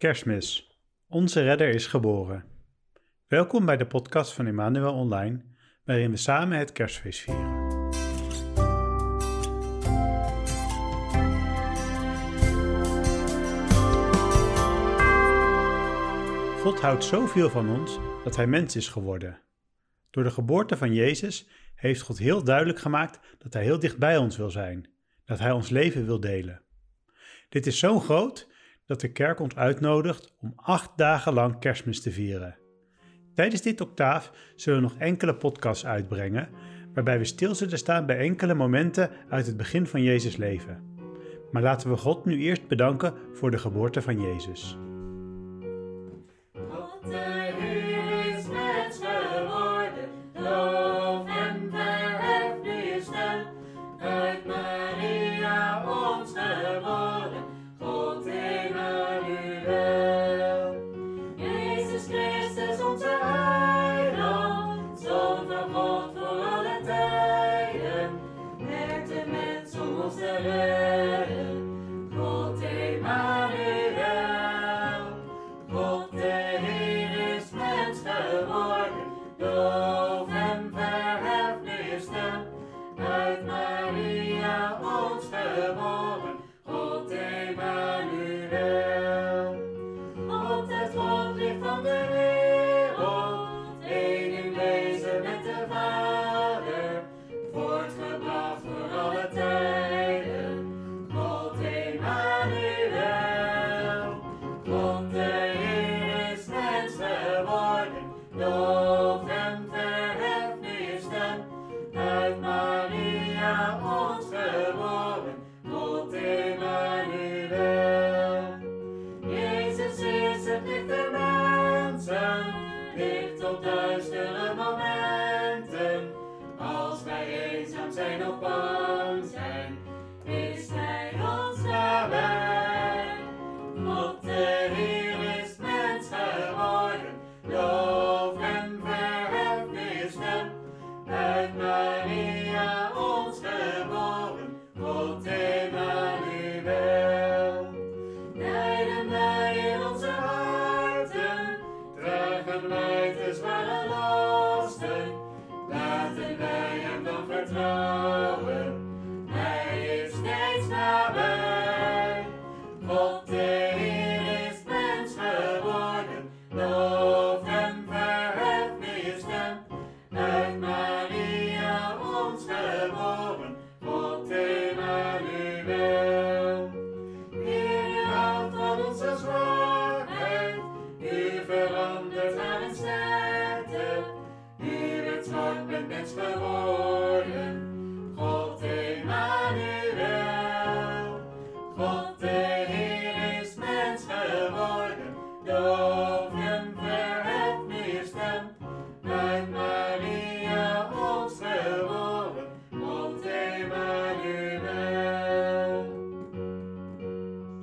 Kerstmis. Onze redder is geboren. Welkom bij de podcast van Emmanuel Online, waarin we samen het kerstfeest vieren. God houdt zoveel van ons dat Hij mens is geworden. Door de geboorte van Jezus heeft God heel duidelijk gemaakt dat Hij heel dicht bij ons wil zijn, dat Hij ons leven wil delen. Dit is zo groot dat de kerk ons uitnodigt om acht dagen lang kerstmis te vieren. Tijdens dit octaaf zullen we nog enkele podcasts uitbrengen, waarbij we stil zullen staan bij enkele momenten uit het begin van Jezus' leven. Maar laten we God nu eerst bedanken voor de geboorte van Jezus.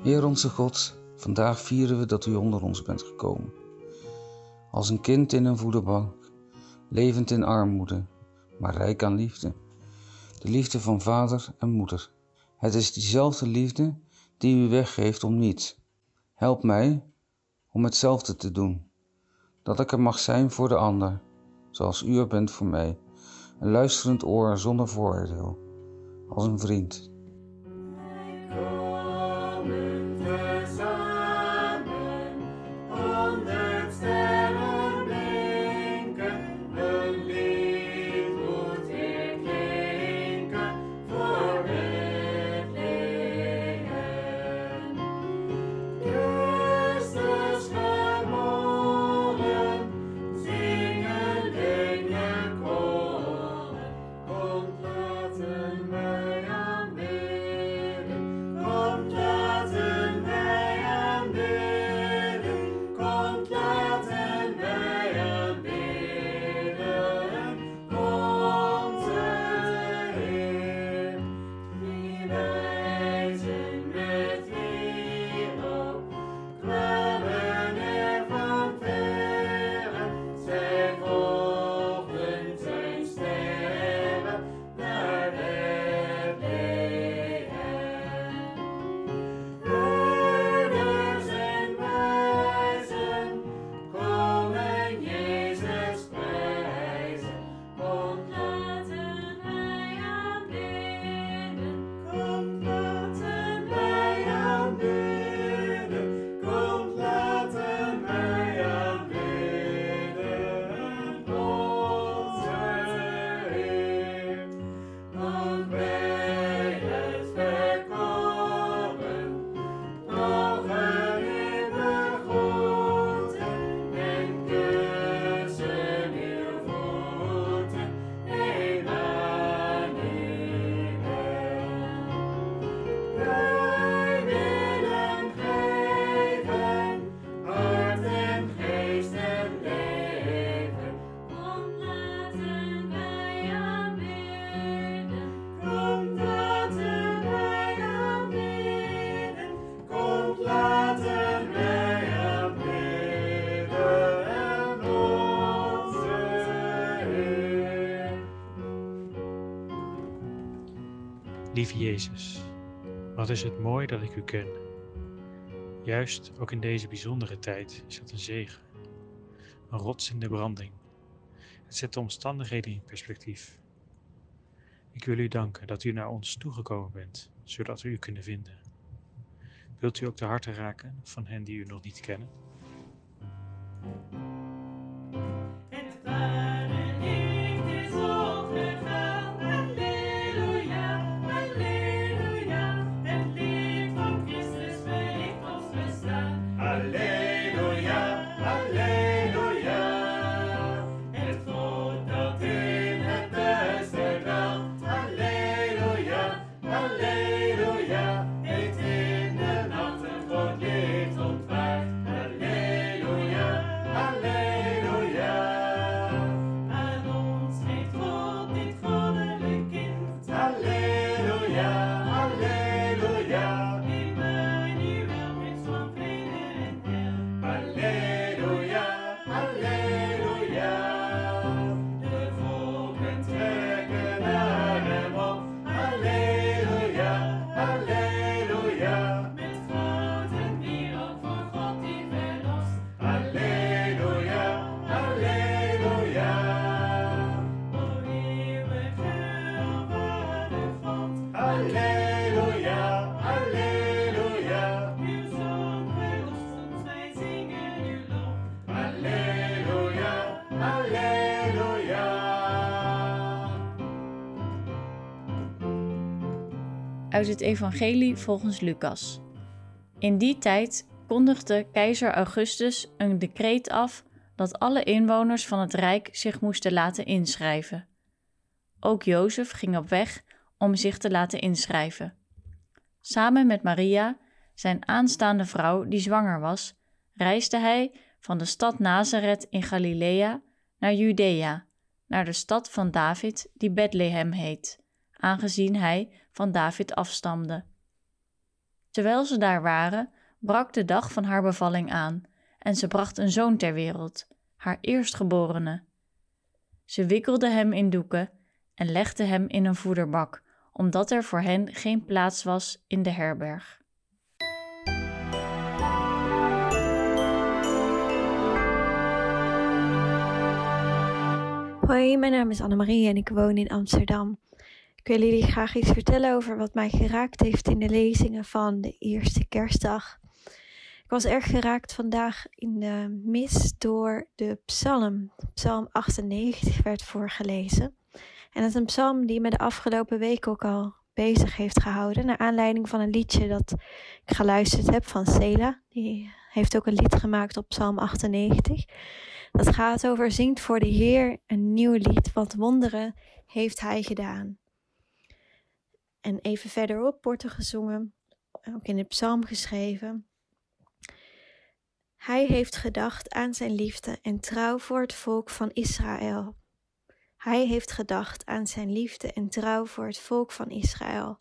Heer onze God, vandaag vieren we dat u onder ons bent gekomen. Als een kind in een voederbank, levend in armoede, maar rijk aan liefde. De liefde van vader en moeder. Het is diezelfde liefde die u weggeeft om niets. Help mij om hetzelfde te doen. Dat ik er mag zijn voor de ander, zoals u er bent voor mij. Een luisterend oor zonder vooroordeel, als een vriend. Lieve Jezus, wat is het mooi dat ik u ken. Juist ook in deze bijzondere tijd is dat een zegen, een rots in de branding. Het zet de omstandigheden in perspectief. Ik wil u danken dat u naar ons toegekomen bent, zodat we u kunnen vinden. Wilt u ook de harten raken van hen die u nog niet kennen? Uit het Evangelie volgens Lucas. In die tijd kondigde keizer Augustus een decreet af dat alle inwoners van het rijk zich moesten laten inschrijven. Ook Jozef ging op weg om zich te laten inschrijven. Samen met Maria, zijn aanstaande vrouw die zwanger was, reisde hij van de stad Nazareth in Galilea naar Judea, naar de stad van David die Bethlehem heet, aangezien hij van David afstamde. Terwijl ze daar waren, brak de dag van haar bevalling aan en ze bracht een zoon ter wereld, haar eerstgeborene. Ze wikkelde hem in doeken en legde hem in een voederbak, omdat er voor hen geen plaats was in de herberg. Hoi, mijn naam is Annemarie en ik woon in Amsterdam. Ik wil jullie graag iets vertellen over wat mij geraakt heeft in de lezingen van de eerste kerstdag. Ik was erg geraakt vandaag in de mis door de psalm. Psalm 98 werd voorgelezen. En dat is een psalm die me de afgelopen week ook al bezig heeft gehouden. Naar aanleiding van een liedje dat ik geluisterd heb van Sela. Die heeft ook een lied gemaakt op psalm 98. Dat gaat over zingt voor de Heer een nieuw lied, want wonderen heeft Hij gedaan. En even verderop wordt er gezongen, ook in de psalm geschreven. Hij heeft gedacht aan zijn liefde en trouw voor het volk van Israël. Hij heeft gedacht aan zijn liefde en trouw voor het volk van Israël.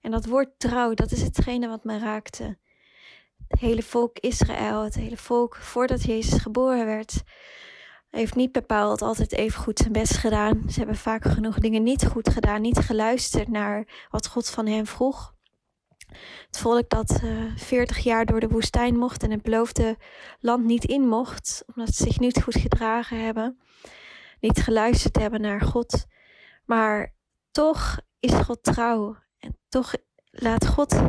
En dat woord trouw, dat is hetgene wat me raakte. Het hele volk Israël, het hele volk voordat Jezus geboren werd, heeft niet bepaald altijd even goed zijn best gedaan. Ze hebben vaak genoeg dingen niet goed gedaan, niet geluisterd naar wat God van hen vroeg. Het volk dat uh, 40 jaar door de woestijn mocht en het beloofde land niet in mocht, omdat ze zich niet goed gedragen hebben, niet geluisterd hebben naar God. Maar toch is God trouw en toch laat God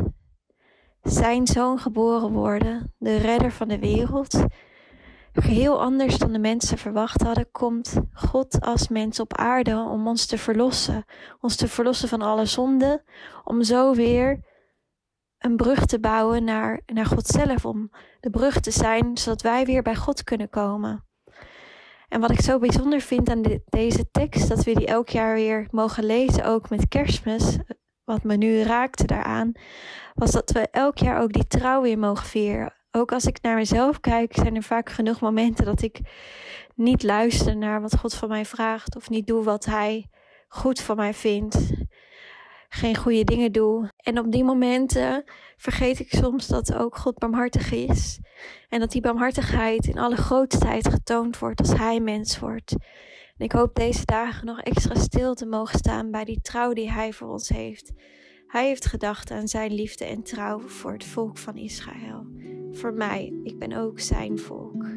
zijn zoon geboren worden, de redder van de wereld. Geheel anders dan de mensen verwacht hadden, komt God als mens op aarde om ons te verlossen. Ons te verlossen van alle zonden, om zo weer een brug te bouwen naar, naar God zelf. Om de brug te zijn, zodat wij weer bij God kunnen komen. En wat ik zo bijzonder vind aan de, deze tekst, dat we die elk jaar weer mogen lezen, ook met kerstmis, wat me nu raakte daaraan, was dat we elk jaar ook die trouw weer mogen vieren. Ook als ik naar mezelf kijk, zijn er vaak genoeg momenten dat ik niet luister naar wat God van mij vraagt of niet doe wat Hij goed van mij vindt. Geen goede dingen doe. En op die momenten vergeet ik soms dat ook God barmhartig is. En dat die barmhartigheid in alle grootheid getoond wordt als Hij mens wordt. En ik hoop deze dagen nog extra stil te mogen staan bij die trouw die Hij voor ons heeft. Hij heeft gedacht aan Zijn liefde en trouw voor het volk van Israël. Voor mij, ik ben ook Zijn volk.